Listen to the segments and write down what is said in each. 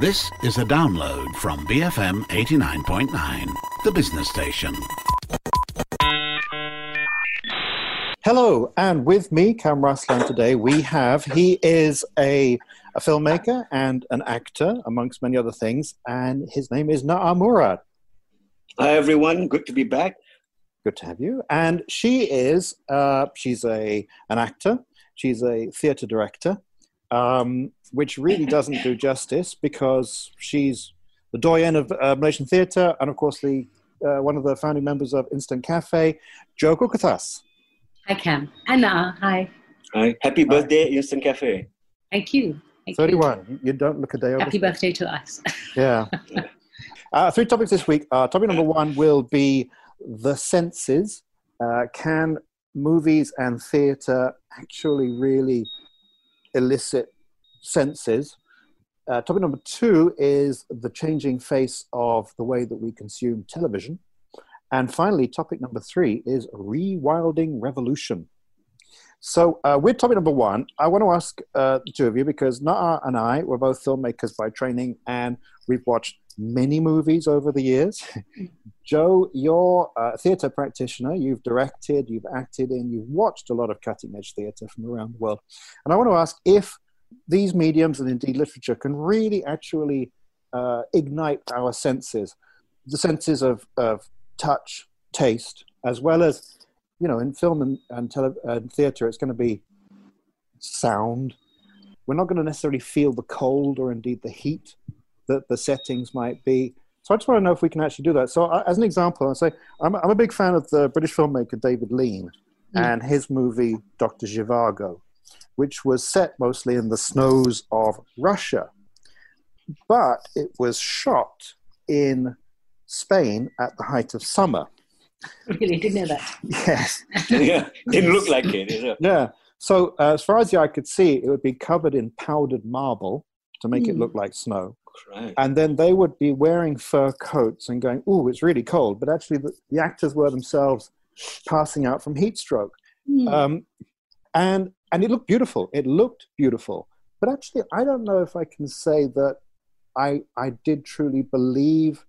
This is a download from BFM 89.9, the business station. Hello, and with me, Kam Raslan, today we have, he is a, a filmmaker and an actor, amongst many other things, and his name is Na'a Murad. Hi, everyone. Good to be back. Good to have you. And she is, uh, she's a, an actor, she's a theatre director, um, which really doesn't do justice because she's the doyen of uh, Malaysian theatre and, of course, the uh, one of the founding members of Instant Cafe, Jo Kukathas. Hi, Kam. Anna, hi. Hi. Happy birthday, Instant Cafe. Thank you. Thank 31. You. you don't look a day over. Happy birthday to us. yeah. Uh, three topics this week. Uh, topic number one will be the senses. Uh, can movies and theatre actually really elicit senses? Uh, topic number two is the changing face of the way that we consume television. And finally, topic number three is rewilding revolution. So, uh, with topic number one, I want to ask uh, the two of you because Na'a and I were both filmmakers by training, and we've watched many movies over the years. Jo, you're a theatre practitioner. You've directed, you've acted in, you've watched a lot of cutting edge theatre from around the world. And I want to ask if these mediums and indeed literature can really actually uh, ignite our senses, the senses of, of touch, taste, as well as, you know, in film and, and, tele- and theatre, it's going to be sound. We're not going to necessarily feel the cold or indeed the heat that the settings might be. So I just want to know if we can actually do that. So, uh, as an example, I say I'm, I'm, a big fan of the British filmmaker David Lean mm. and his movie Doctor Zhivago which was set mostly in the snows of Russia. But it was shot in Spain at the height of summer. Really, didn't know that. Yes. yeah, didn't look like it. Yeah. So, uh, as far as the eye could see, it would be covered in powdered marble to make mm. it look like snow. Right. And then they would be wearing fur coats and going, "Oh, it's really cold." But actually, the, the, actors were themselves passing out from heat stroke. Mm. Um, and and it looked beautiful. It looked beautiful. But actually, I don't know if I can say that I, I did truly believe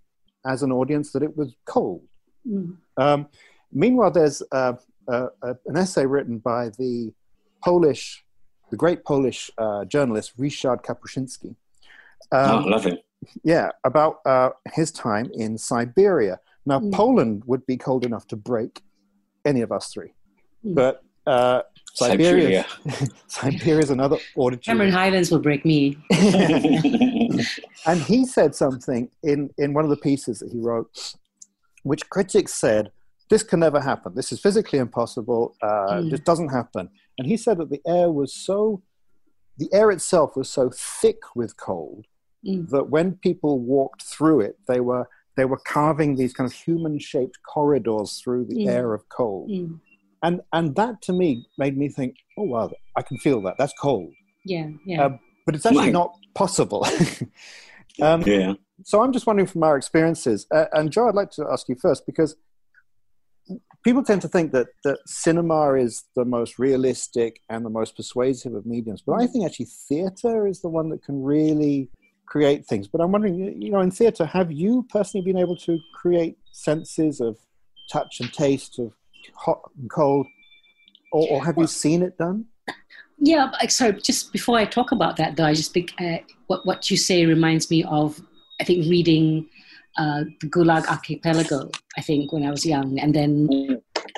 as an audience that it was cold. Mm. Um, meanwhile, there's uh, uh, uh, an essay written by the Polish, the great Polish uh, journalist Ryszard Kapuscinski. Um, oh, love him. Yeah, about uh, his time in Siberia. Now, mm. Poland would be cold enough to break any of us three, mm. but uh, Siberia. Siberia is another auditory. Cameron Highlands will break me. and he said something in, in one of the pieces that he wrote, which critics said, this can never happen. This is physically impossible. Uh, mm. This doesn't happen. And he said that the air was so, the air itself was so thick with cold mm. that when people walked through it, they were they were carving these kind of human shaped corridors through the mm. air of cold. Mm and and that to me made me think, oh wow, I can feel that. That's cold. Yeah, yeah. Uh, but it's actually not possible. um, yeah. So I'm just wondering from our experiences, uh, and Jo, I'd like to ask you first because people tend to think that that cinema is the most realistic and the most persuasive of mediums, but I think actually theatre is the one that can really create things. But I'm wondering, you know, in theatre, have you personally been able to create senses of touch and taste of hot and cold, or, or have you seen it done? Yeah, so just before I talk about that, though, I just think uh, what what you say reminds me of I think reading uh, the Gulag Archipelago. I think when I was young, and then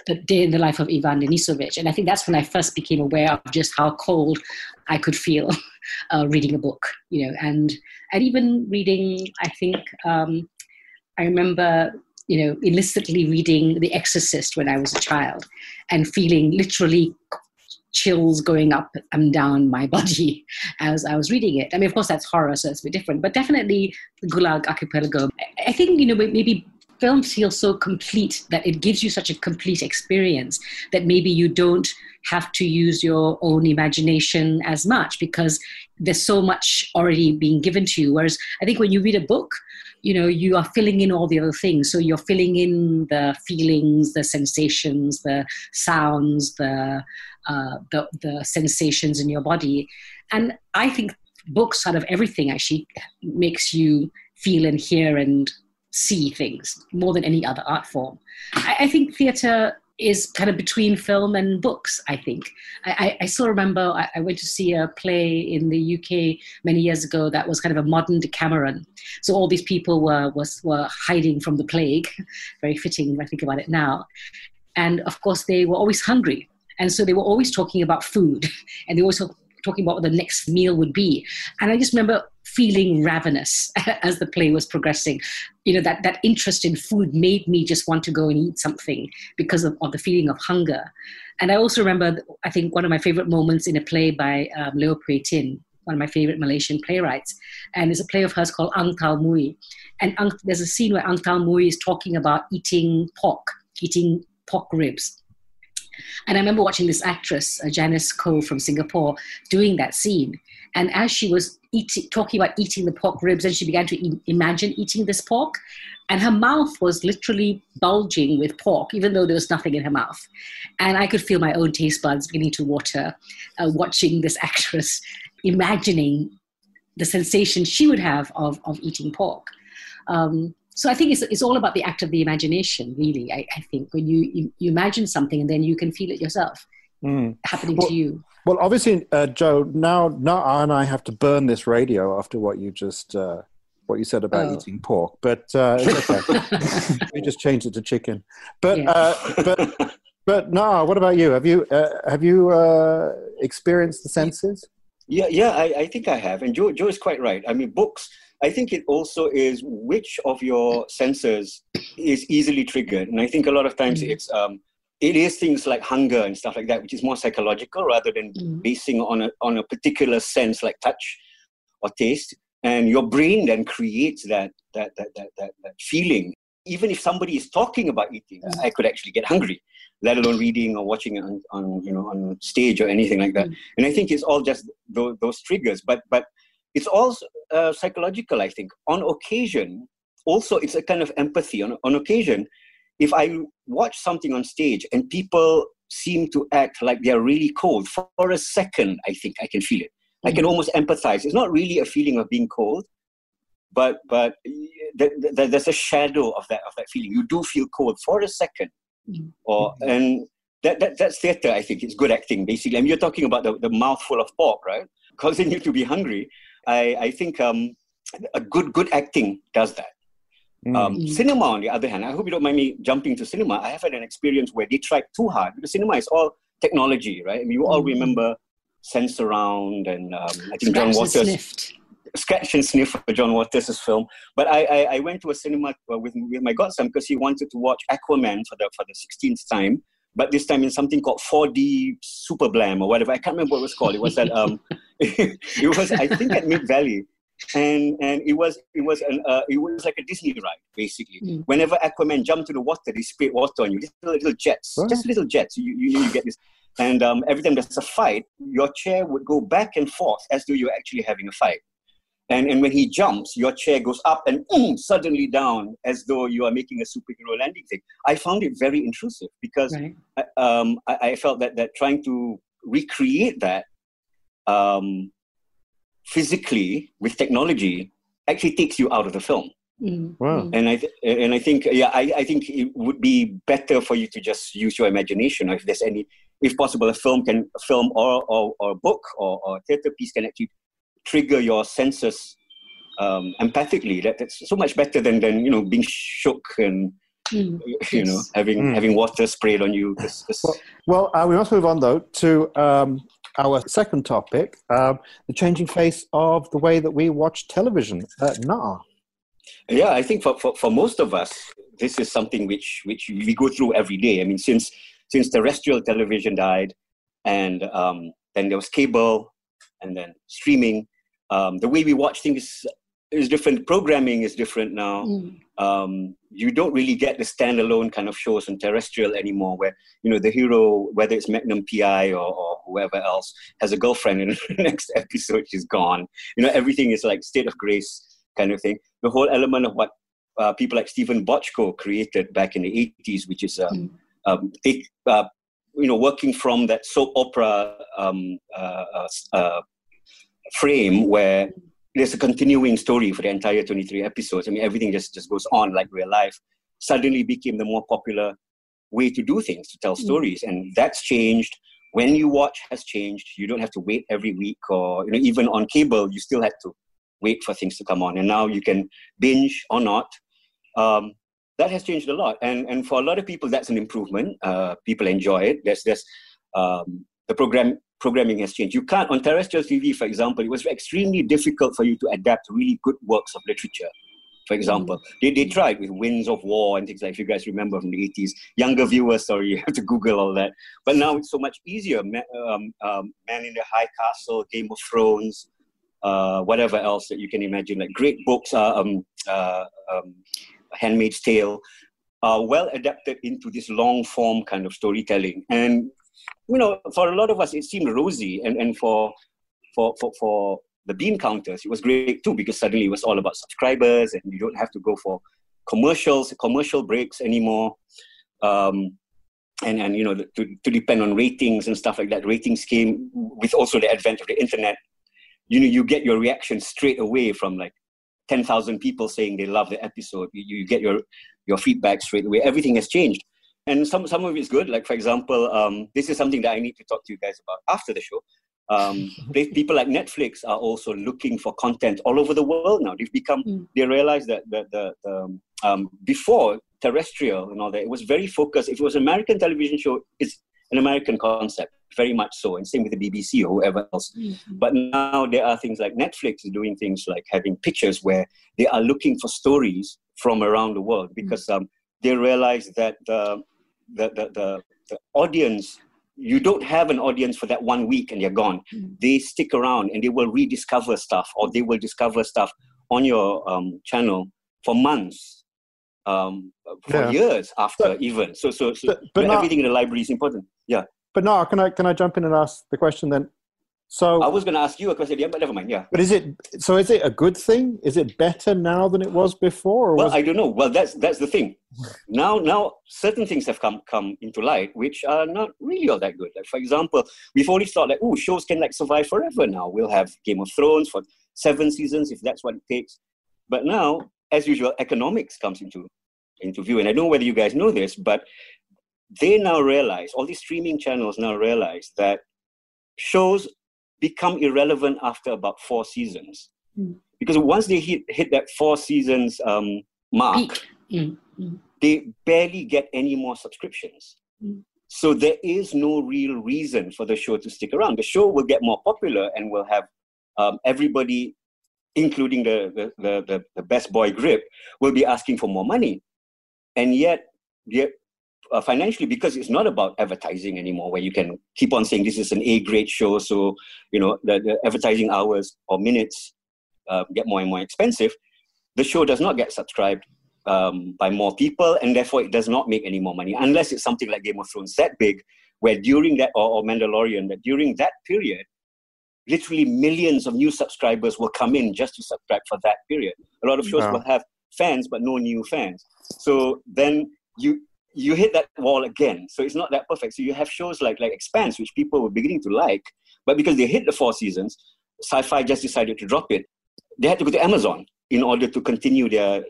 the day in the life of Ivan Denisovich, and I think that's when I first became aware of just how cold I could feel uh, reading a book. You know, and and even reading, I think um, I remember you know, illicitly reading The Exorcist when I was a child and feeling literally chills going up and down my body as I was reading it. I mean, of course, that's horror, so it's a bit different, but definitely Gulag Archipelago. I think, you know, maybe film feels so complete that it gives you such a complete experience that maybe you don't have to use your own imagination as much because there's so much already being given to you. Whereas I think when you read a book, you know you are filling in all the other things so you're filling in the feelings the sensations the sounds the uh, the, the sensations in your body and i think books, out of everything, actually makes you feel and hear and see things more than any other art form. I, I think theatre is kind of between film and books, I think. I, I, I still remember I, I, went to see a play in the UK many years ago that was kind of a modern Decameron. So all these people were, was, were hiding from the plague, very fitting when I think about it now. And of course, they were always hungry. And so they were always talking about food and they were always talking about what the next meal would be. And I just remember feeling ravenous as the play was progressing. You know, that, that interest in food made me just want to go and eat something because of, of the feeling of hunger. And I also remember, I think, one of my favorite moments in a play by um, Leo Tin, one of my favorite Malaysian playwrights. And it's a play of hers called Ang Tau Mui. And Ang, there's a scene where Ang Tau Mui is talking about eating pork, eating pork ribs. And I remember watching this actress, uh, Janice Koh from Singapore, doing that scene. And as she was eating, talking about eating the pork ribs, and she began to e- imagine eating this pork, and her mouth was literally bulging with pork, even though there was nothing in her mouth. And I could feel my own taste buds beginning to water, uh, watching this actress imagining the sensation she would have of, of eating pork. Um, so I think it's, it's all about the act of the imagination, really. I, I think when you, you, you, imagine something and then you can feel it yourself mm. happening well, to you. Well, obviously, uh, Jo, now now and I have to burn this radio after what you just uh, what you said about oh. eating pork, but uh, okay. we just changed it to chicken. But yeah. Uh, but but no, what about you? Have you uh, have you uh, experienced the senses? Yeah, yeah, I, I think I have, and Jo Jo is quite right. I mean, books I think it also is which of your senses is easily triggered. And I think a lot of times mm-hmm. it's um, it is things like hunger and stuff like that, which is more psychological rather than mm-hmm. basing on a on a particular sense like touch or taste. And your brain then creates that that that that that, that feeling. Even if somebody is talking about eating, mm-hmm. I could actually get hungry, let alone reading or watching it on, on you know on stage or anything like that. Mm-hmm. And I think it's all just those, those triggers. But but it's also uh, psychological, I think. On occasion, also, it's a kind of empathy. On, on occasion, if I watch something on stage and people seem to act like they're really cold, for, a second, I think I can feel it. Mm-hmm. I can mm-hmm. almost empathize. It's not really a feeling of being cold, but but th- th- there's a shadow of that of that feeling. You do feel cold for a 2nd mm-hmm. or and that, that that's theater. I think it's good acting basically. I mean, you're talking about the, the mouthful of pork, right? Causing you to be hungry. I, I think um, a good good acting does that. Mm. Um, cinema, on the other hand, I hope you don't mind me jumping to cinema. I have had an experience where they tried too hard because cinema is all technology, right? I mean, you all mm. remember Sensurround and um, I think Scratch John Waters. And Scratch and Sniff for John Waters' film. But I, I, I went to a cinema uh, with, with my godson because he wanted to watch Aquaman for the, for the 16th time but this time in something called 4D Super Blam or whatever. I can't remember what it was called. It was at um, it was I think at Mid Valley, and and it was it was an uh, it was like a Disney ride basically. Mm. Whenever Aquaman jumped to the water, they sprayed water on you, little little jets, just little jets. You, you you get this, and um, every time there's a fight, your chair would go back and forth as though you're actually having a fight. And, and when he jumps, your chair goes up and mm, suddenly down as though you are making a superhero landing thing. I found it very intrusive because right. I, um, I, I, felt that, that trying to recreate that um, physically with technology actually takes you out of the film. Mm. Wow. And I th- and I think yeah I, I think it would be better for you to just use your imagination or if there's any if possible a film can a film or or, or a book or, or a theater piece can actually trigger your senses um, empathically. That, that's so much better than, than you know being shook and mm, you yes. know having mm. having water sprayed on you. It's, it's well, well uh, we must move on though to um, our second topic: um, the changing face of the way that we watch television. Uh, nah. Yeah, I think for, for, for most of us, this is something which which we go through every day. I mean, since since terrestrial television died, and um, then there was cable, and then streaming, um, the way we watch things is different. Programming is different now. Mm. Um, you don't really get the standalone kind of shows on terrestrial anymore, where you know the hero, whether it's Magnum PI or, or whoever else, has a girlfriend, and the next episode she's gone. You know, everything is like state of grace kind of thing. The whole element of what uh, people like Steven Bochco created back in the 80s, which is um, mm. um, take, uh, you know, working from that soap opera um, uh, uh, uh frame where there's a continuing story for the entire 23 episodes. I mean, everything just, just goes on like real life. Suddenly became the more popular way to do things, to tell mm. stories. And that's changed. When you watch has changed. You don't have to wait every week or, you know, even on cable, you still had to wait for things to come on. And now you can binge or not. Um, that has changed a lot. And, and for a lot of people, that's an improvement. Uh, people enjoy it. There's, there's um, the program programming has changed. You can't, on terrestrial TV, for example, it was extremely difficult for you to adapt really good works of literature. For example, mm. they, they tried with Winds of War and things like. If you guys remember from the eighties, younger viewers, sorry, you have to Google all that. But now it's so much easier. Um, um, Man in the High Castle, Game of Thrones, uh, whatever else that you can imagine, like great books, uh, um, uh, um, Handmaid's Tale, are well adapted into this long form kind of storytelling. And you know, for a lot of us, it seemed rosy, and and for for for for the bean counters, it was great too because suddenly it was all about subscribers, and you don't have to go for commercials, commercial breaks anymore. Um, and, and you know to, to depend on ratings and stuff like that ratings came with also the advent of the internet. You know you get your reaction straight away from like 10,000 people saying they love the episode. You, you get your your feedback straight away. Everything has changed and some some of it's good. Like for example, um, this is something that I need to talk to you guys about after the show. Um, people like Netflix are also looking for content all over the world now. They've become mm. they realize that the, the, the um, um, before terrestrial and all that, it was very focused. If it was an American television show, it's an American concept, very much so, and same with the BBC or whoever else. Mm-hmm. But now there are things like Netflix is doing things like having pictures where they are looking for stories from around the world because mm-hmm. um, they realize that the, the, the, the, the audience you don't have an audience for that one week and you're gone. Mm. They stick around and they will rediscover stuff or they will discover stuff on your um, channel for months, um, for yeah. years after but, even. So, so, so but, but everything in the library is important. Yeah. But now, can I can I jump in and ask the question then? So I was going to ask you a question, yeah, but never mind. Yeah. But is it so? Is it a good thing? Is it better now than it was before? well, was I don't know. Well, that's that's the thing. now, now certain things have come come into light which are not really all that good. Like for example, we've always thought like, oh, shows can like survive forever. Now we'll have Game of Thrones for seven seasons if that's what it takes. But now, as usual, economics comes into into view, and I don't know whether you guys know this, but they now realize all these streaming channels now realize that shows become irrelevant after about four seasons. Mm. Because once they hit, hit that four seasons um, mark, mm. Mm. they barely get any more subscriptions. Hmm. So there is no real reason for the show to stick around. The show will get more popular and will have um, everybody, including the, the, the, the, best boy grip, will be asking for more money. And yet, yet uh, financially because it's not about advertising anymore where you can keep on saying this is an a grade show so you know the, the advertising hours or minutes uh, get more and more expensive. The show does not get subscribed um, by more people and therefore it does not make any more money unless it's something like game of thrones that big where during that or, or mandalorian that during that period literally millions of new subscribers will come in just to subscribe for that period. A lot of shows will have fans but no new fans. So then you you hit that wall again. So it's not that perfect. So you have shows like like Expanse, which people were beginning to like, but because they hit the four seasons, Syfy just decided to drop it. They had to go to Amazon in order to continue their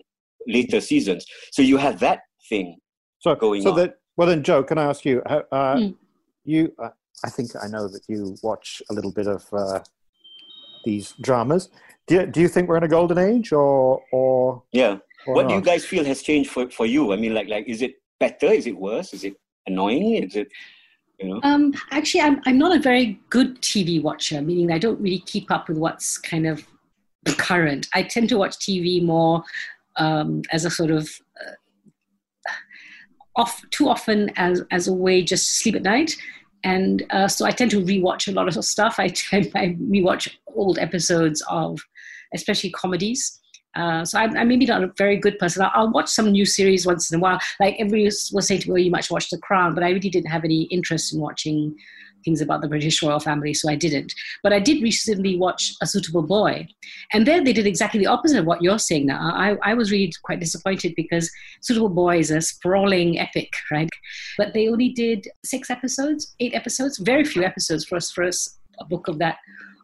later seasons. So you have that thing so, going so on. That, well, then, Jo, can I ask you? Uh, mm. You, uh, I think I know that you watch a little bit of uh, these dramas. Do you, do you think we're in a golden age, or or yeah? Or what not? do you guys feel has changed for, for you? I mean, like like is it better? Is it worse? Is it annoying? Is it you know? Um, actually, I'm I'm not a very good TV watcher. Meaning, I don't really keep up with what's kind of current. I tend to watch TV more um, as a sort of uh, off too often as as a way just to sleep at night. And uh, so I tend to rewatch a lot of stuff. I tend I rewatch old episodes of, especially comedies. Uh, so I'm, I'm, maybe not a very good person. I'll, I'll, watch some new series once in a while. Like everybody was saying to me, "Well, you might watch The Crown," but I really didn't have any interest in watching things about the British royal family, so I didn't. But I did recently watch A Suitable Boy, and there they did exactly the opposite of what you're saying now. I, I was really quite disappointed because Suitable Boy is a sprawling epic, right? But they only did six episodes, eight episodes, very few episodes for us for us a book of that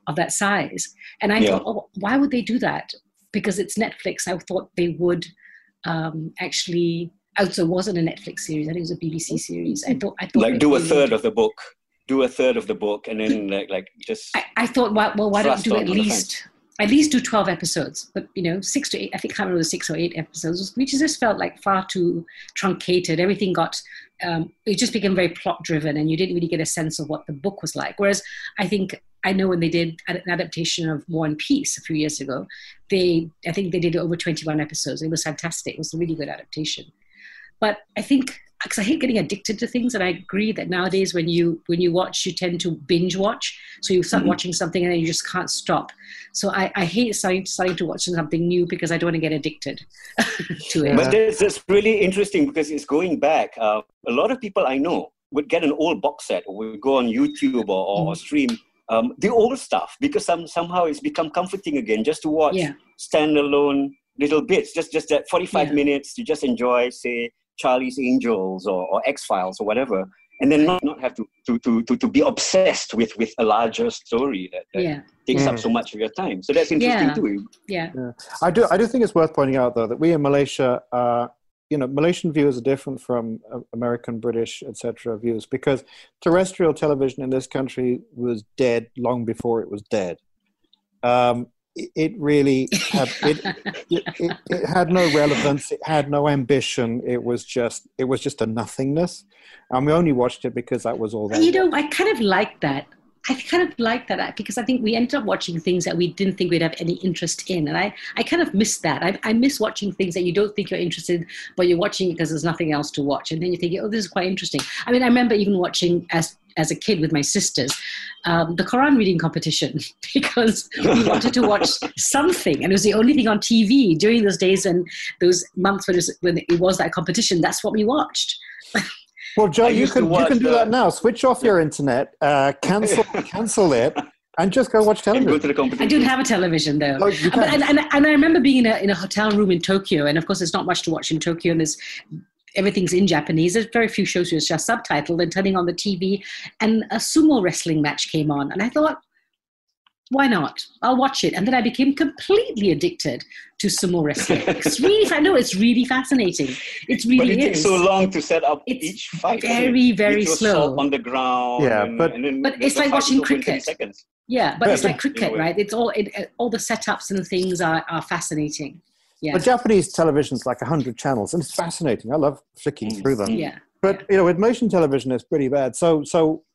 of that size. And I Yeah. thought, oh, why would they do that? Because it's Netflix. I thought they would um, actually. Also, it wasn't a Netflix series. I think it was a BBC series. I thought. I thought Like do a they would- third of the book, do a third of the book, and then like like just I, I thought, well, well why don't you do at least at least do twelve episodes? But you know, six to eight. I think I remember the six or eight episodes, which just felt like far too truncated. Everything got um, it just became very plot driven, and you didn't really get a sense of what the book was like. Whereas I think I know when they did an adaptation of One Piece a few years ago, they I think they did over twenty one episodes. It was fantastic. It was a really good adaptation. But I think because I hate getting addicted to things, and I agree that nowadays when you when you watch, you tend to binge watch. So you start Mhm. watching something and then you just can't stop. So I, I hate starting starting to watch something new because I don't want to get addicted to it. But that's really interesting because it's going back. Uh, a lot of people I know would get an old box set or would go on YouTube or, or, or Mm. stream um, the old stuff because some, somehow it's become comforting again just to watch Yeah. standalone little bits, just just that 45 Yeah. minutes to just enjoy, say, Charlie's Angels or, or X Files or whatever. And then not, not have to, to, to, to, to be obsessed with, with a larger story that, that Yeah, takes Mm. up so much of your time. So that's interesting Yeah. too. yeah, I do. I do think it's worth pointing out, though, that we in Malaysia, uh, you know, Malaysian viewers are different from uh, American, British, etc. views because terrestrial television in this country was dead long before it was dead. Um, it, it really had it, it, it, it had no relevance. It had no ambition. It was just it was just a nothingness, and we only watched it because that was all. There you know, I kind of like that. I kind of like that because I think we ended up watching things that we didn't think we'd have any interest in, and I, I kind of miss that. I, I miss watching things that you don't think you're interested, but you're watching because there's nothing else to watch, and then you think, oh, this is quite interesting. I mean, I remember even watching as as a kid with my sisters um, the Quran reading competition because we wanted to watch something, and it was the only thing on TV during those days and those months when it was, when it was that competition. That's what we watched. Well, Jo, you can you can do the- that now. Switch off your internet, uh, cancel cancel it, and just go watch And go television. to the competition. I don't have a television though. Oh, But, and, and, and I remember being in a, in a hotel room in Tokyo, and of course, there's not much to watch in Tokyo, and there's everything's in Japanese. There's very few shows where it's just subtitled, and turning on the TV, and a sumo wrestling match came on, and I thought, why not? I'll watch it, and then I became completely addicted to sumo wrestling. It's really, fa- no, it's really fascinating. It's But really it takes is. so long to set up It's each fight. very, very throw slow. on the ground. Yeah, and, but- and then But the- it's the like watching over in 30 cricket. Yeah, but Yeah, it's like cricket, right? It's all it, uh, all the setups and things are, are fascinating. Yeah, But Japanese television's like hundred channels, and it's fascinating. I love flicking Mm. through them. yeah, But you know, with motion television, it's pretty bad. So, so wh-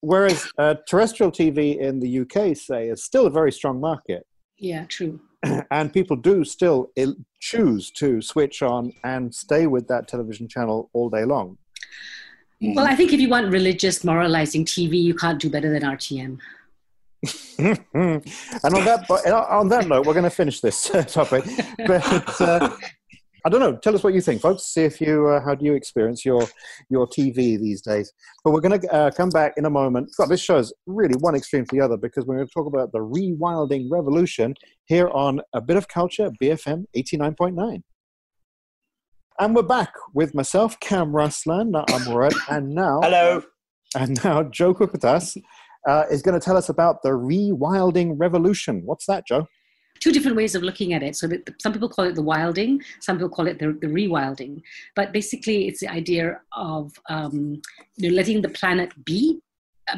whereas uh, terrestrial TV in the UK, say, is still a very strong market, yeah, true. and people do still il- choose to switch on and stay with that television channel all day long. Well, I think if you want religious, moralizing TV, you can't do better than RTM. and on that on that note, we're going to finish this topic. But uh, I don't know. Tell us what you think, folks. See if you uh, how do you experience your your TV these days. But we're going to uh, come back in a moment. God, this show is really one extreme to the other because we're going to talk about the rewilding revolution here on a bit of culture, BFM eighty nine point nine. And we're back with myself, Kam Raslan, I'm Murad, and now Hello. and now Jo Kukathas uh, is going to tell us about the rewilding revolution. What's that, Jo? Two different ways of looking at it. So that some people call it the wilding, some people call it the, the rewilding. But basically, it's the idea of um, you know, letting the planet be.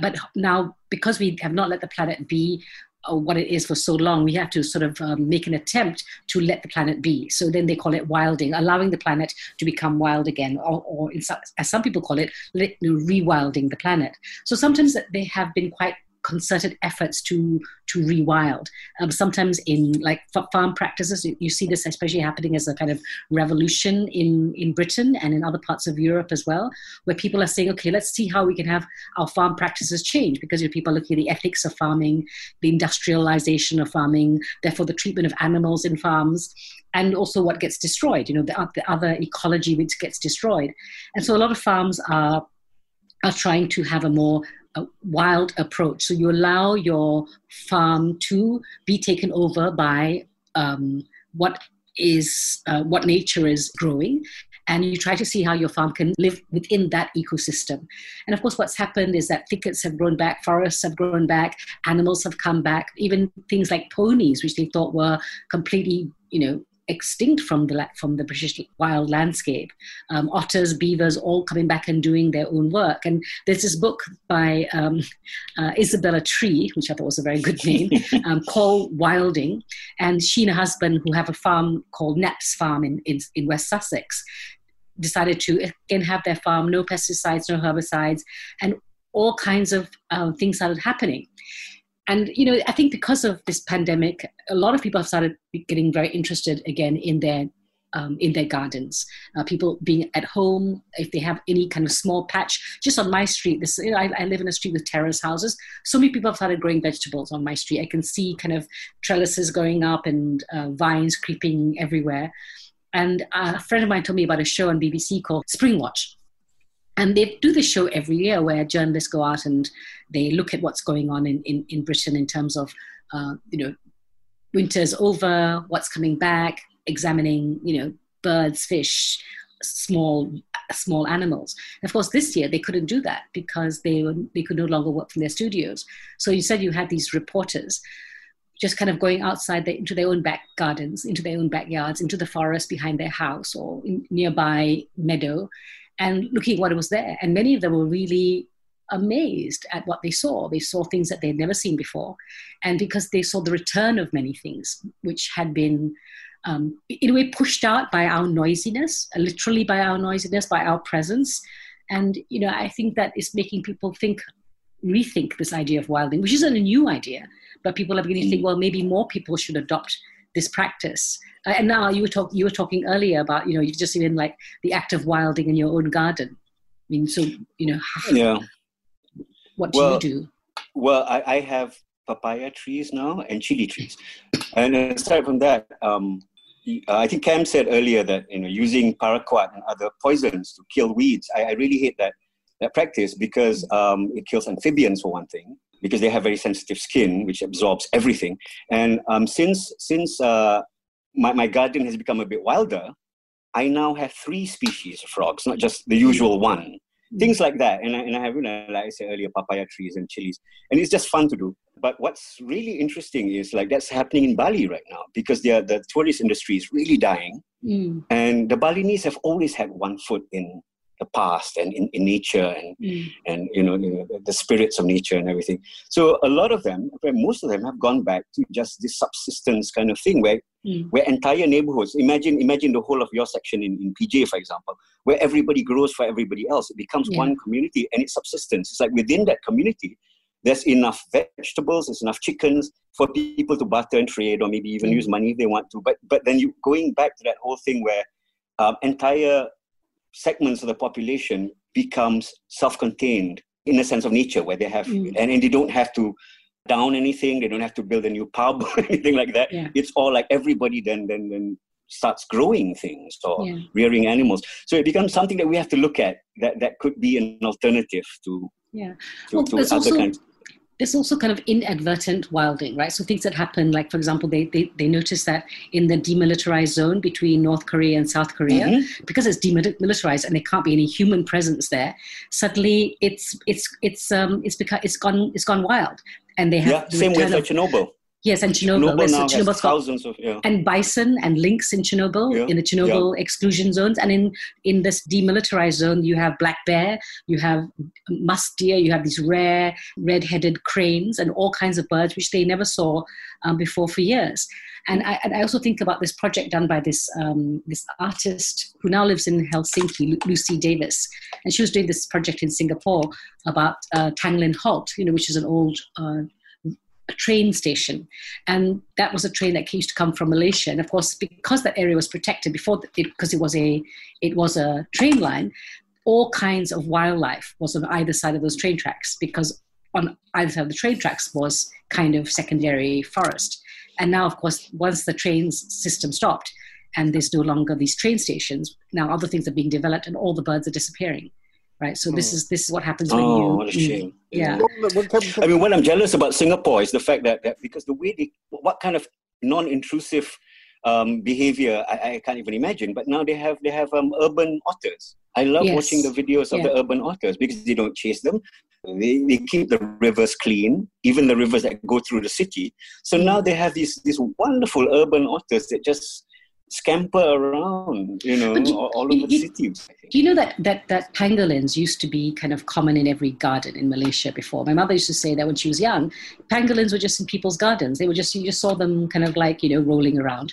But now, because we have not let the planet be uh, what it is for so long, we have to sort of um, make an attempt to let the planet be. So then they call it wilding, allowing the planet to become wild again, or, or some, as some people call it, rewilding the planet. So sometimes they have been quite concerted efforts to to rewild. Um, sometimes in like fa- farm practices, you, you see this especially happening as a kind of revolution in in Britain and in other parts of Europe as well, where people are saying, okay, let's see how we can have our farm practices change because you know, people are looking at the ethics of farming, the industrialization of farming, therefore the treatment of animals in farms, and also what gets destroyed. You know, the, the other ecology which gets destroyed, and so a lot of farms are are trying to have a more a wild approach. So you allow your farm to be taken over by um, what is uh, what nature is growing, and you try to see how your farm can live within that ecosystem. And of course, what's happened is that thickets have grown back, forests have grown back, animals have come back, even things like ponies, which they thought were completely, you know, extinct from the from the British wild landscape. Um, otters, beavers, all coming back and doing their own work. And there's this book by um, uh, Isabella Tree, which I thought was a very good name, um, called Wilding. And she and her husband, who have a farm called Knepp's Farm in, in, in West Sussex, decided to again have their farm, no pesticides, no herbicides, and all kinds of uh, things started happening and you know i think because of this pandemic a lot of people have started getting very interested again in their um, in their gardens. Uh, people being at home if they have any kind of small patch just on my street this you know, I, I, live in a street with terrace houses. So many people have started growing vegetables on my street. I can see kind of trellises going up and uh, vines creeping everywhere. And a friend of mine told me about a show on bbc called Springwatch and they do the show every year where journalists go out and they look at what's going on in, in, in Britain in terms of, uh, you know, winter's over, what's coming back, examining, you know, birds, fish, small small animals. Of course, this year they couldn't do that because they were, they could no longer work from their studios. So you said you had these reporters just kind of going outside the, into their own back gardens, into their own backyards, into the forest behind their house or nearby meadow, and looking at what was there. And many of them were really amazed at what they saw. They saw things that they'd never seen before. And because they saw the return of many things, which had been, um, in a way, pushed out by our noisiness, literally by our noisiness, by our presence. And, you know, I think that is making people think, rethink this idea of wilding, which isn't a new idea, but people are beginning to think, well, maybe more people should adopt this practice. Uh, and now you were talk, you were talking earlier about you know you just even like the act of wilding in your own garden. I mean, so you know, yeah. What do well, you do? Well, I, I, have papaya trees now and chili trees, and aside from that, um, I think Kam said earlier that you know using paraquat and other poisons to kill weeds. I, I really hate that that practice because um, it kills amphibians for one thing because they have very sensitive skin which absorbs everything. And um, since since uh, my, my garden has become a bit wilder, I now have three species of frogs, not just the usual one. Things like that. And I, and I have, you know, like I said earlier, papaya trees and chilies. And it's just fun to do. But what's really interesting is like that's happening in Bali right now because the the tourist industry is really dying. Mm. And the Balinese have always had one foot in the past and in, in nature and mm. and you know, you know the, the, spirits of nature and everything so a lot of them most of them have gone back to just this subsistence kind of thing where mm. where entire neighborhoods imagine imagine the whole of your section in, in pj for example where everybody grows for everybody else it becomes yeah. one community and it's subsistence it's like within that community there's enough vegetables, there's enough chickens for people to barter and trade, or maybe even mm. use money if they want to. But but then you going back to that whole thing where um, entire segments of the population becomes self-contained in a sense of nature where they have mm. and, and they don't have to down anything they don't have to build a new pub or anything like that yeah. it's all like everybody then then then starts growing things or yeah. rearing animals so it becomes something that we have to look at that that could be an alternative to yeah to, well, to other also, kinds there's also kind of inadvertent wilding, right? So things that happen, like for example, they they, they notice that in the demilitarized zone between North Korea and South Korea, mm-hmm. because it's demilitarized and there can't be any human presence there, suddenly it's it's it's um it's because it's gone it's gone wild, and they have yeah, the same with of, Chernobyl. Yes, and Chernobyl. Chernobyl now Chernobyl's has thousands of yeah. and bison and lynx in Chernobyl yeah. in the Chernobyl yeah. exclusion zones, and in in this demilitarized zone, you have black bear, you have musk deer, you have these rare red-headed cranes, and all kinds of birds which they never saw um, before for years. And I, and I, also think about this project done by this um, this artist who now lives in Helsinki, Lucy Davis, and she was doing this project in Singapore about uh, Tanglin Halt, you know, which is an old uh, a train station. And that was a train that used to come from Malaysia. And of course, because that area was protected before, because it, it was a it was a train line, all kinds of wildlife was on either side of those train tracks because on either side of the train tracks was kind of secondary forest. And now, of course, once the train system stopped and there's no longer these train stations, now other things are being developed and all the birds are disappearing right? So this hmm. is this is what happens when oh, you. what a shame. Yeah. I mean, what I'm jealous about Singapore is the fact that, that because the way they, what kind of non-intrusive um, behavior I, I, can't even imagine. But now they have they have um, urban otters. I love yes. watching the videos of yeah. the urban otters because they don't chase them. They, they keep the rivers clean, even the rivers that go through the city. So now they have these these wonderful urban otters that just scamper around, you know, you, all over the city. Do you know that, that, that pangolins used to be kind of common in every garden in Malaysia before? My mother used to say that when she was young, pangolins were just in people's gardens. They were just, you just saw them kind of like, you know, rolling around.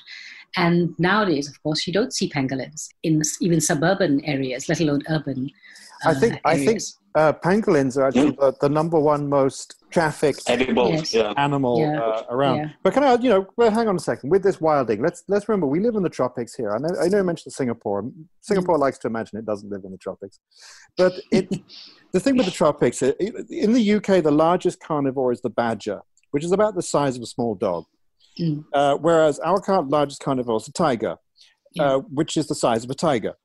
And nowadays, of course, you don't see pangolins in even suburban areas, let alone urban. Uh, I think, areas. I think uh, pangolins are actually the, the, number one most trafficked yes. animal yeah. Uh, around. Yeah. But can I, you know, well, hang on a second. With this wilding, let's let's remember we live in the tropics here. I know, I know you mentioned Singapore. Singapore mm. likes to imagine it doesn't live in the tropics, but it. the thing with the tropics, in the UK, the largest carnivore is the badger, which is about the size of a small dog. Mm. Uh, whereas our largest carnivore is the tiger, uh, which is the size of a tiger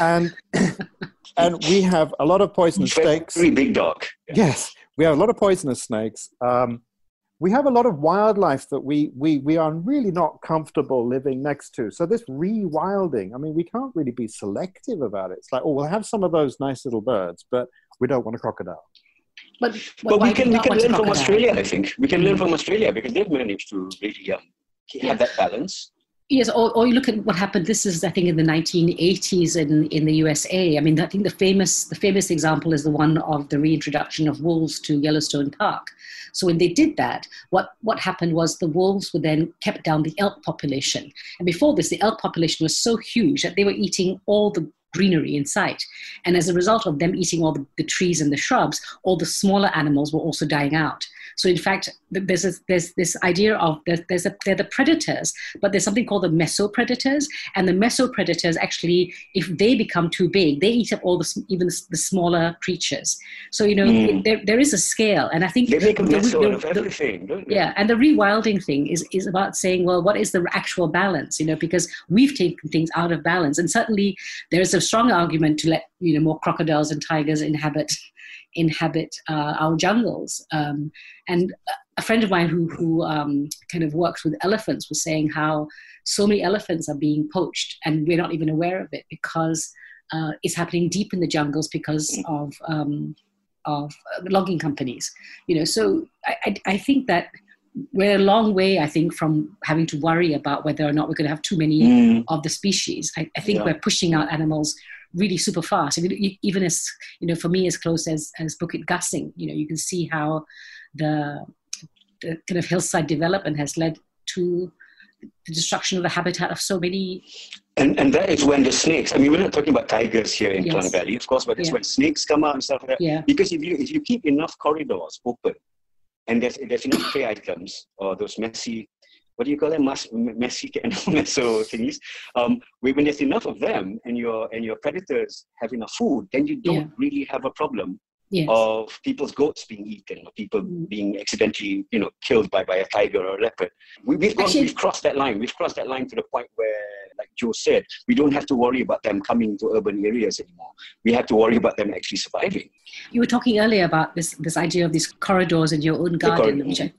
and and we have a lot of poisonous Very snakes. Very big dog. Yes, we have a lot of poisonous snakes. Um, we have a lot of wildlife that we, we, we are really not comfortable living next to. So this rewilding, I mean, we can't really be selective about it. It's like, oh, we'll have some of those nice little birds, but we don't want a crocodile. But, but we can, we can learn from Australia, I think. We can learn from Australia because they've managed to really um, have yeah. that balance. Yes, or, or you look at what happened. This is, I think, in the 1980s in, in the USA. I mean, I think the famous the famous example is the one of the reintroduction of wolves to Yellowstone Park. So when they did that, what what happened was the wolves were then kept down the elk population. And before this, the elk population was so huge that they were eating all the greenery in sight. And as a result of them eating all the, the, trees and the shrubs, all the smaller animals were also dying out. So in fact, there's a, there's this idea of there's, there's a, they're the predators, but there's something called the mesopredators, and the mesopredators actually, if they become too big, they eat up all the even the smaller creatures. So you know mm. there, there is a scale, and I think they make a mess the, of everything. Yeah, and the rewilding thing is is about saying, well, what is the actual balance? You know, because we've taken things out of balance, and certainly there is a strong argument to let you know more crocodiles and tigers inhabit inhabit uh, our jungles. Um, and a friend of mine who, who um, kind of works with elephants was saying how so many elephants are being poached and we're not even aware of it because uh, it's happening deep in the jungles because of um, of logging companies. You know, so I, I, I think that we're a long way, I think, from having to worry about whether or not we're going to have too many mm. of the species. I, I think yeah. we're pushing out animals really super fast. I mean, even as you know, for me, as close as as Bukit Gasing, you know, you can see how the, the kind of hillside development has led to the destruction of the habitat of so many. And, and that is when the snakes. I mean, we're not talking about tigers here in yes. Klang Valley, of course, but it's yeah. when snakes come out and stuff like that. Yeah. Because if you if you keep enough corridors open, and there's there's enough prey items or those messy what do you call them, Mas- messy and meso thingies. Um, when there's enough of them and your and your predators have enough food, then you don't yeah. really have a problem yes. of people's goats being eaten or people mm. being accidentally, you know, killed by, by a tiger or a leopard. We, have gone, Actually, we've crossed that line. We've crossed that line to the point where like Jo said, we don't have to worry about them coming to urban areas anymore. We have to worry about them actually surviving. You were talking earlier about this this idea of these corridors in your own garden. Which I,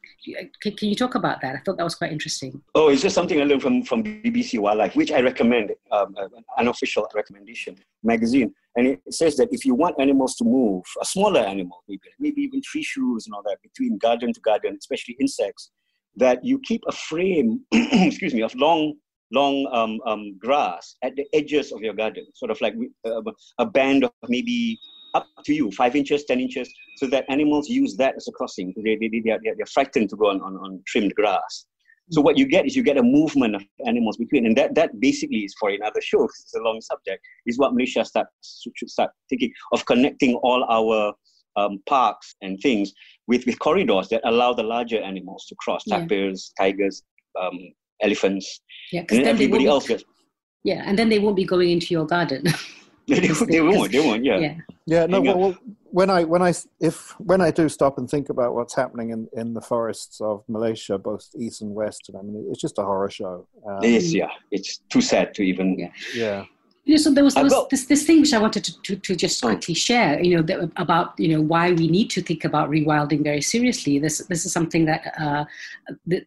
can, can, you talk about that? I thought that was quite interesting. Oh, it's just something I learned from, from BBC Wildlife, which I recommend, um, an unofficial recommendation magazine. And it says that if you want animals to move, a smaller animal, maybe, maybe even tree shrews and all that, between garden to garden, especially insects, that you keep a frame, excuse me, of long long um, um, grass at the edges of your garden, sort of like uh, a band of maybe up to you, five inches, 10 inches, so that animals use that as a crossing. They, they, they, are, they're frightened to go on, on, on trimmed grass. So what you get is you get a movement of animals between, and that, that basically is for another show. It's a long subject. Is what Malaysia start should start thinking of connecting all our um, parks and things with, with corridors that allow the larger animals to cross, yeah. tapirs, tigers, um, elephants, yeah, and then everybody else gets. Yeah, and then they won't be going into your garden. they, they won't. They won't. Yeah. Yeah. Yeah. No. Well, when I when I if when I do stop and think about what's happening in, in the forests of Malaysia, both east and west, and I mean, it's just a horror show. Um, it is. Yeah. It's too sad to even. Yeah. Yeah. You know, so there was, there was this, this thing which I wanted to, to, to just oh. quickly share, you know, that, about, you know, why we need to think about rewilding very seriously. This, this is something that uh,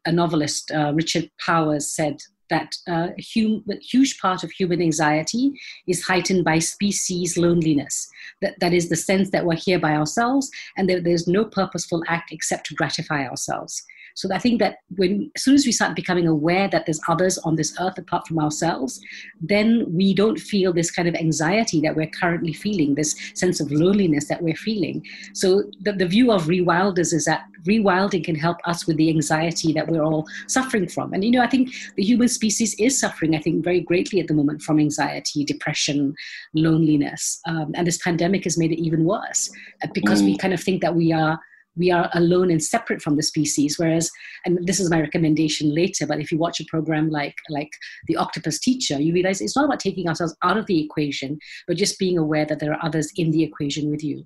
a novelist, uh, Richard Powers, said that uh, a, hum- huge part of human anxiety is heightened by species loneliness. That, that is the sense that we're here by ourselves and that there's no purposeful act except to gratify ourselves. So I think that when as soon as we start becoming aware that there's others on this earth apart from ourselves, then we don't feel this kind of anxiety that we're currently feeling, this sense of loneliness that we're feeling. So the, the view of rewilders is that rewilding can help us with the anxiety that we're all suffering from. And you know, I think the human species is suffering, I think, very greatly at the moment from anxiety, depression, loneliness, um, and this pandemic has made it even worse uh, because mm. we kind of think that we are we are alone and separate from the species whereas and this is my recommendation later but if you watch a program like like the octopus teacher you realize it's not about taking ourselves out of the equation but just being aware that there are others in the equation with you.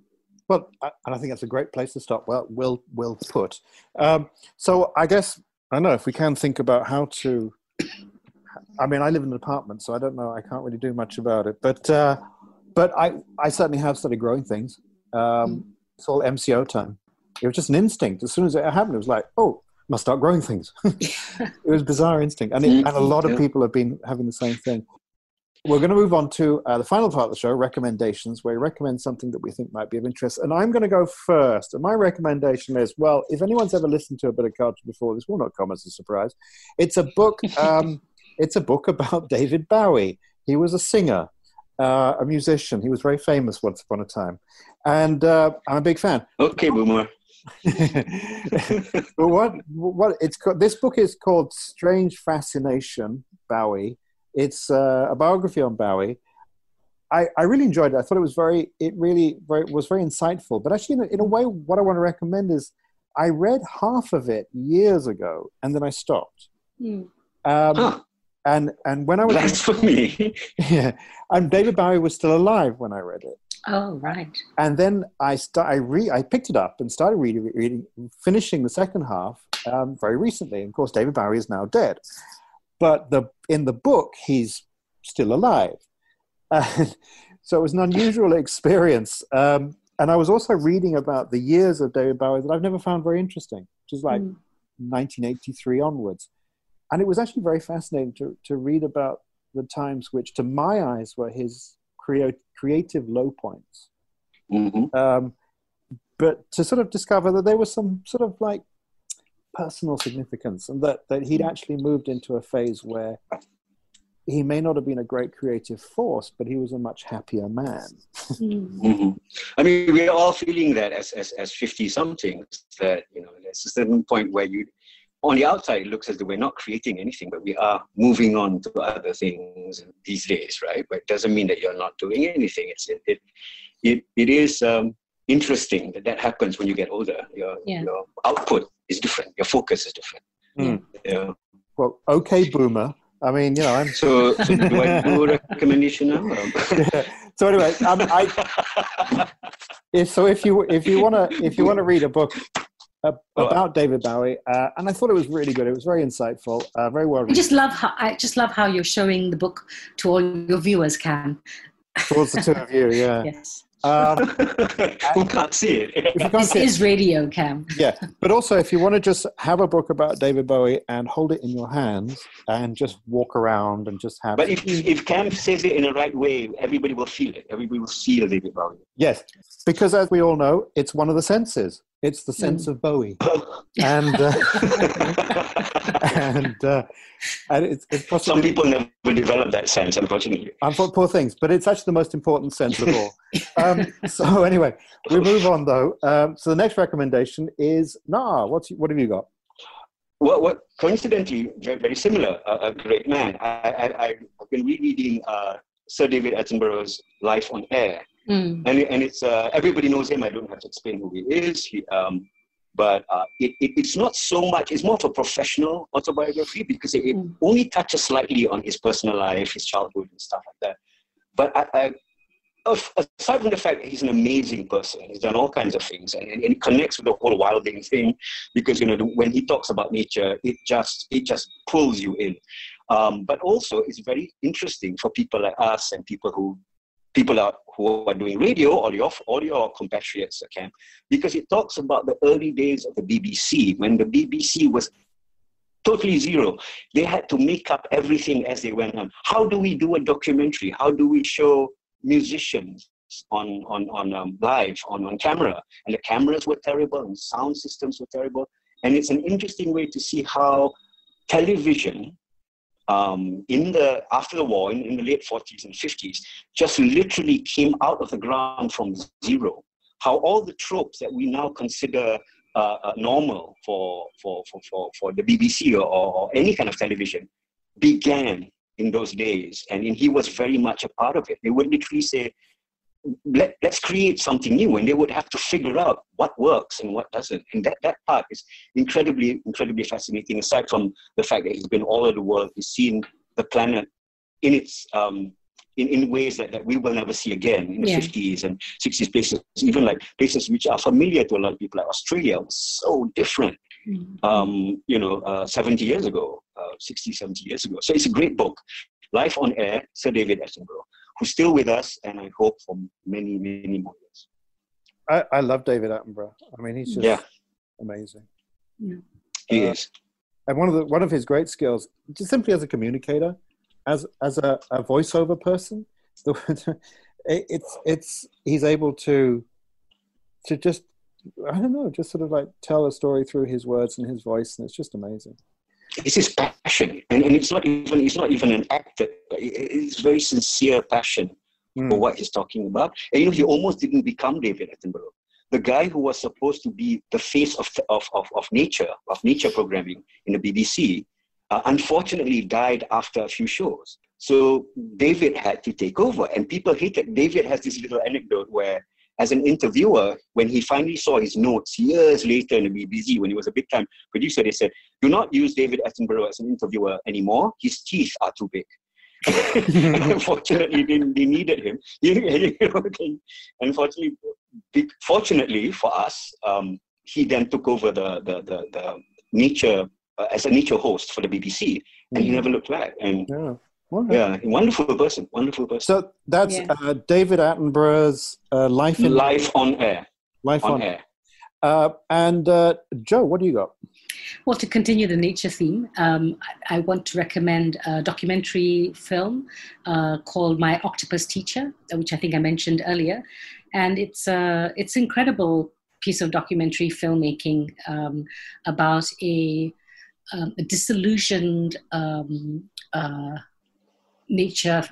Well and i think that's a great place to stop. Well will will put. Um, so i guess i don't know if we can think about how to i mean i live in an apartment so i don't know i can't really do much about it but uh, but i i certainly have started growing things. Um, it's all mco time it was just an instinct. As soon as it happened, it was like, oh, must start growing things. it was bizarre instinct, and, it, and a lot of people have been having the same thing. We're going to move on to uh, the final part of the show, recommendations, where we recommend something that we think might be of interest. And I'm going to go first. And my recommendation is, well, if anyone's ever listened to a bit of culture before, this will not come as a surprise. It's a book. Um, it's a book about David Bowie. He was a singer, uh, a musician. He was very famous once upon a time, and uh, I'm a big fan. Okay, boomer. but what what it's called, this book is called Strange Fascination Bowie. It's uh, a biography on Bowie. I, I really enjoyed it. I thought it was very it really very, was very insightful. But actually, in a, in a way, what I want to recommend is I read half of it years ago and then I stopped. Mm. Um, huh. And and when I was that's for me. yeah, and David Bowie was still alive when I read it. Oh, right. And then I start, I re, I picked it up and started reading, reading finishing the second half um, very recently. And of course, David Bowie is now dead, but the in the book he's still alive. And so it was an unusual experience. Um, and I was also reading about the years of David Bowie that I've never found very interesting, which is like mm. 1983 onwards. And it was actually very fascinating to, to read about the times which, to my eyes, were his create, creative low points. Mm-hmm. Um, but to sort of discover that there was some sort of like personal significance and that, that he'd actually moved into a phase where he may not have been a great creative force, but he was a much happier man. mm-hmm. I mean, we're all feeling that as, as, as 50 somethings that, you know, there's a certain point where you, on the outside, it looks as though we're not creating anything, but we are moving on to other things these days, right? But it doesn't mean that you're not doing anything. It's it it it, it is um, interesting that that happens when you get older. Your yeah. your output is different. Your focus is different. Mm. Yeah. Well, okay, boomer. I mean, you know, I'm so. so do I do a recommendation now? yeah. So anyway, um, I, if so, if you if you want to if you want to read a book about David Bowie, uh, and I thought it was really good. It was very insightful, uh, very well. Written. I just love how I just love how you're showing the book to all your viewers, Kam. Towards the two of you, yeah. yes. Um, Who can't see it? If you can't this see is it, radio, Kam. Yeah, but also if you want to just have a book about David Bowie and hold it in your hands and just walk around and just have. But if if Kam says it in the right way, everybody will feel it. Everybody will feel David Bowie. Yes, because as we all know, it's one of the senses. It's the sense mm. of Bowie, and uh, and uh, and it's, it's possibly, some people never develop that sense, unfortunately. Unfortunately, poor things, but it's actually the most important sense of all. Um, so anyway, we move on though. Um, so the next recommendation is Na'a. What's what have you got? Well, what coincidentally very, very similar. a great man. I, I have been rereading uh, Sir David Attenborough's Life on Air Mm. And, and it's uh, everybody knows him. I don't have to explain who he is. He, um, but uh, it, it, it's not so much. It's more of a professional autobiography because it, it mm. only touches slightly on his personal life, his childhood, and stuff like that. But I, I, aside from the fact that he's an amazing person, he's done all kinds of things, and, and it connects with the whole wilding thing because you know when he talks about nature, it just it just pulls you in. Um, but also, it's very interesting for people like us and people who people are, who are doing radio or your, or your compatriots can, because it talks about the early days of the BBC when the BBC was totally zero. They had to make up everything as they went on. How do we do a documentary? How do we show musicians on on on um, live on on camera? And the cameras were terrible, and sound systems were terrible. And it's an interesting way to see how television um, in the after the war in, in the late 40s and 50s just literally came out of the ground from zero how all the tropes that we now consider uh, uh, normal for, for, for, for, for the BBC or, or, any kind of television began in those days. And, and he was very much a part of it. They would literally say, Let, let's create something new. And they would have to figure out what works and what doesn't. And that, that part is incredibly, incredibly fascinating, aside from the fact that he's been all over the world, he's seen the planet in its um, in, in ways that, that we will never see again in the yeah. 50s and 60s places, even like places which are familiar to a lot of people, like Australia, was so different, mm-hmm. um, you know, uh, 70 years ago, uh, 60, 70 years ago. So it's a great book. Life on Air, Sir David Attenborough, who's still with us, and I hope for many, many more years. I, I love David Attenborough. I mean, he's just yeah. amazing. Yeah. He uh, is. And one of the one of his great skills, just simply as a communicator, as as a, a voiceover person, it's it's he's able to to just I don't know, just sort of like tell a story through his words and his voice, and it's just amazing. It's his passion, and, and it's not even it's not even an actor. It's very sincere passion mm. for what he's talking about. And you know, he almost didn't become David Attenborough. The guy who was supposed to be the face of, of, of, of nature, of nature programming in the BBC, uh, unfortunately died after a few shows. So David had to take over, and people hated. David has this little anecdote where, as an interviewer, when he finally saw his notes years later in the BBC, when he was a big time producer, they said, "Do not use David Attenborough as an interviewer anymore. His teeth are too big." unfortunately, they, they needed him. Unfortunately, fortunately for us, um, he then took over the the the, the nature uh, as a nature host for the BBC, and he mm-hmm. never looked back. And yeah, yeah wonderful person, wonderful person. So that's yeah. uh, David Attenborough's uh, life in life on air. Life on, on air. Uh, and uh, Jo, what do you got? Well, to continue the nature theme, um, I, I, want to recommend a documentary film uh, called My Octopus Teacher, which I think I mentioned earlier, and it's uh, it's incredible piece of documentary filmmaking um, about a um, a disillusioned um, uh, nature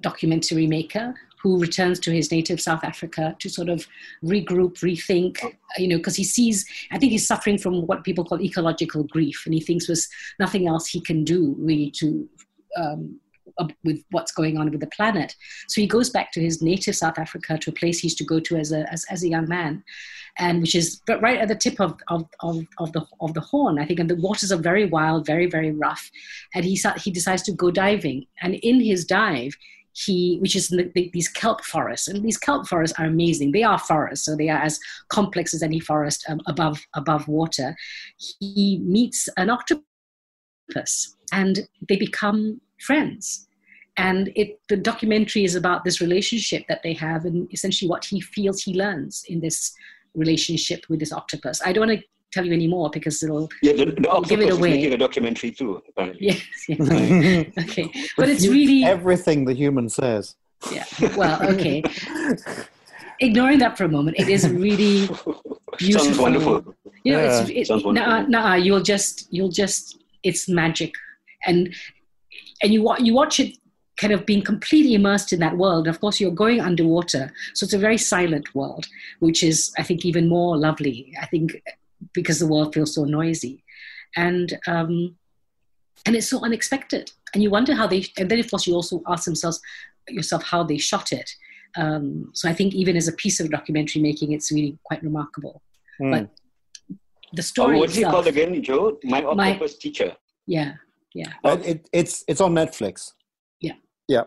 documentary maker who returns to his native South Africa to sort of regroup, rethink, you know, because he sees, I think he's suffering from what people call ecological grief, and he thinks there's nothing else he can do really to um, with what's going on with the planet. So he goes back to his native South Africa, to a place he used to go to as a as, as a young man, and which is right at the tip of, of, of, of the of the Horn, I think. And the waters are very wild, very very rough, and he he decides to go diving, and in his dive. He, which is the, the, these kelp forests, and these kelp forests are amazing. They are forests, so they are as complex as any forest um, above above water. He meets an octopus, and they become friends and it the documentary is about this relationship that they have and essentially what he feels he learns in this relationship with this octopus i don't want to tell you anymore because it'll, yeah, the, the it'll give it away. making a documentary too, apparently. Yes, yes. okay, but it's really everything the human says. Yeah. Well, okay. Ignoring that for a moment, it is really beautiful. Sounds wonderful. You know, yeah. it's, it, Sounds wonderful. Nah, nah, you'll just, you'll just, it's magic, and and you you watch it kind of being completely immersed in that world. Of course, you're going underwater, so it's a very silent world, which is, I think, even more lovely. I think because the world feels so noisy, and um, and it's so unexpected, and you wonder how they. And then, of course, you also ask themselves yourself how they shot it. Um, so I think even as a piece of documentary making, it's really quite remarkable. Mm. But the story. Oh, what's itself, it called again, Jo? My octopus my, teacher. Yeah. Yeah. Uh, it, it's it's on Netflix. Yeah. Yeah.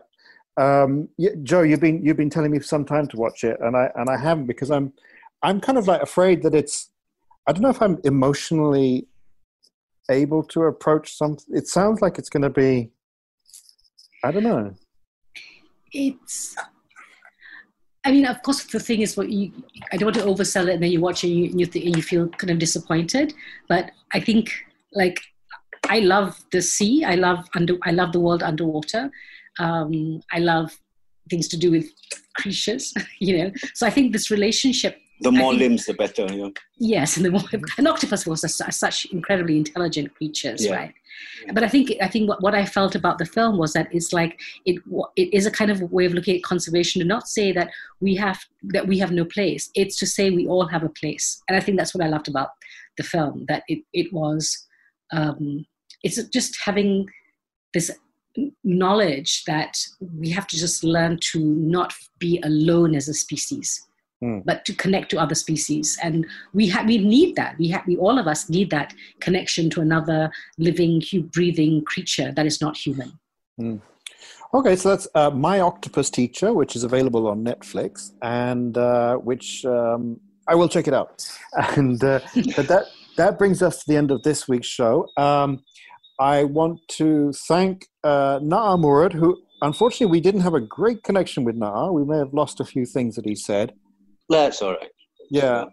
Um, yeah, Jo, you've been you've been telling me for some time to watch it, and I and I haven't because I'm I'm kind of like afraid that it's I don't know if I'm emotionally able to approach something. It sounds like it's going to be I don't know. It's. I mean, of course, the thing is, what you I don't want to oversell it, and then you watch it and you, you, th- and you feel kind of disappointed. But I think, like I love the sea. I love under. I love the world underwater. Um, I love things to do with creatures. You know, so I think this relationship the more think, limbs, the better. Yeah. Yes, and the more an octopus was a, such incredibly intelligent creatures, yeah. right? Yeah. But I think I think what, what I felt about the film was that it's like it it is a kind of way of looking at conservation to not say that we have that we have no place. It's to say we all have a place, and I think that's what I loved about the film. That it it was um, it's just having this knowledge that we have to just learn to not be alone as a species mm. but to connect to other species. And we ha- we need that. We, ha- we all of us need that connection to another living, breathing creature that is not human. Mm. Okay, so that's uh, My Octopus Teacher, which is available on Netflix, and uh, which um, I will check it out. And uh, but that that brings us to the end of this week's show. Um, I want to thank uh, Na'a Murad, who unfortunately we didn't have a great connection with Na'a. We may have lost a few things that he said. That's all right. Yeah.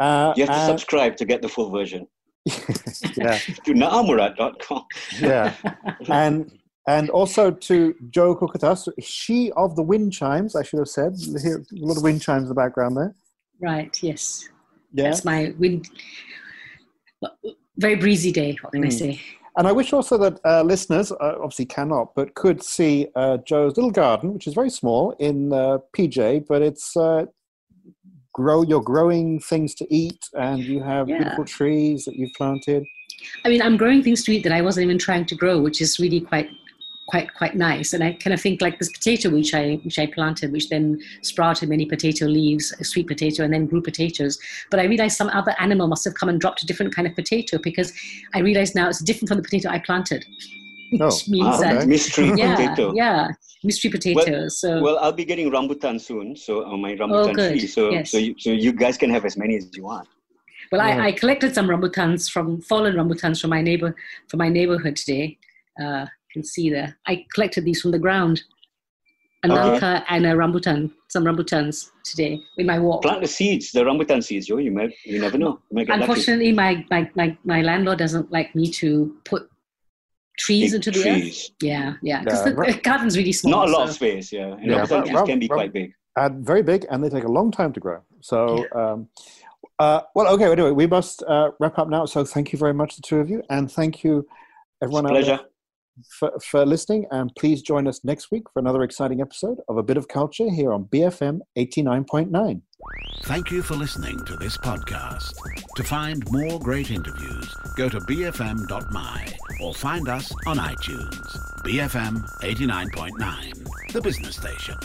Uh, you have to uh, subscribe to get the full version. yeah. to naamurat.com. yeah. And and also to Jo Kukathas, she of the wind chimes, I should have said. Hear a lot of wind chimes in the background there. Right, yes. Yeah. That's my wind. Very breezy day, what can mm. I say? And I wish also that uh, listeners, uh, obviously cannot, but could see uh, Jo's little garden, which is very small in uh, PJ, but it's uh, grow you're growing things to eat and you have yeah. beautiful trees that you've planted i mean i'm growing things to eat that i wasn't even trying to grow which is really quite quite quite nice and i kind of think like this potato which i which i planted which then sprouted many potato leaves sweet potato and then grew potatoes but i realized some other animal must have come and dropped a different kind of potato because i realized now it's different from the potato i planted which oh, means okay. that mystery yeah, potato. Yeah, mystery potatoes. Well, so well, I'll be getting rambutan soon, so on uh, my rambutan oh, tree. So yes. so you, so you guys can have as many as you want. Well, yeah. I, I, collected some rambutans from fallen rambutans from my neighbor from my neighborhood today. Uh, you can see there. I collected these from the ground. A uh, and a rambutan, some rambutans today in my walk. Plant the seeds, the rambutan seeds, Yo. You might, you never know. Unfortunately, my, my, my, my landlord doesn't like me to put trees into the trees. earth. Yeah, yeah. Because yeah. the, garden's really small. Not a lot so. of space, yeah. And yeah. trees can be quite big. And very big, and they take a long time to grow. So, yeah. um, uh, well, okay. Anyway, we must uh, wrap up now. So, thank you very much, the two of you, and thank you, everyone. It's pleasure. For, for listening, and please join us next week for another exciting episode of A Bit of Culture here on BFM 89.9. Thank you for listening to this podcast. To find more great interviews, go to bfm.my or find us on iTunes. BFM 89.9, the business station.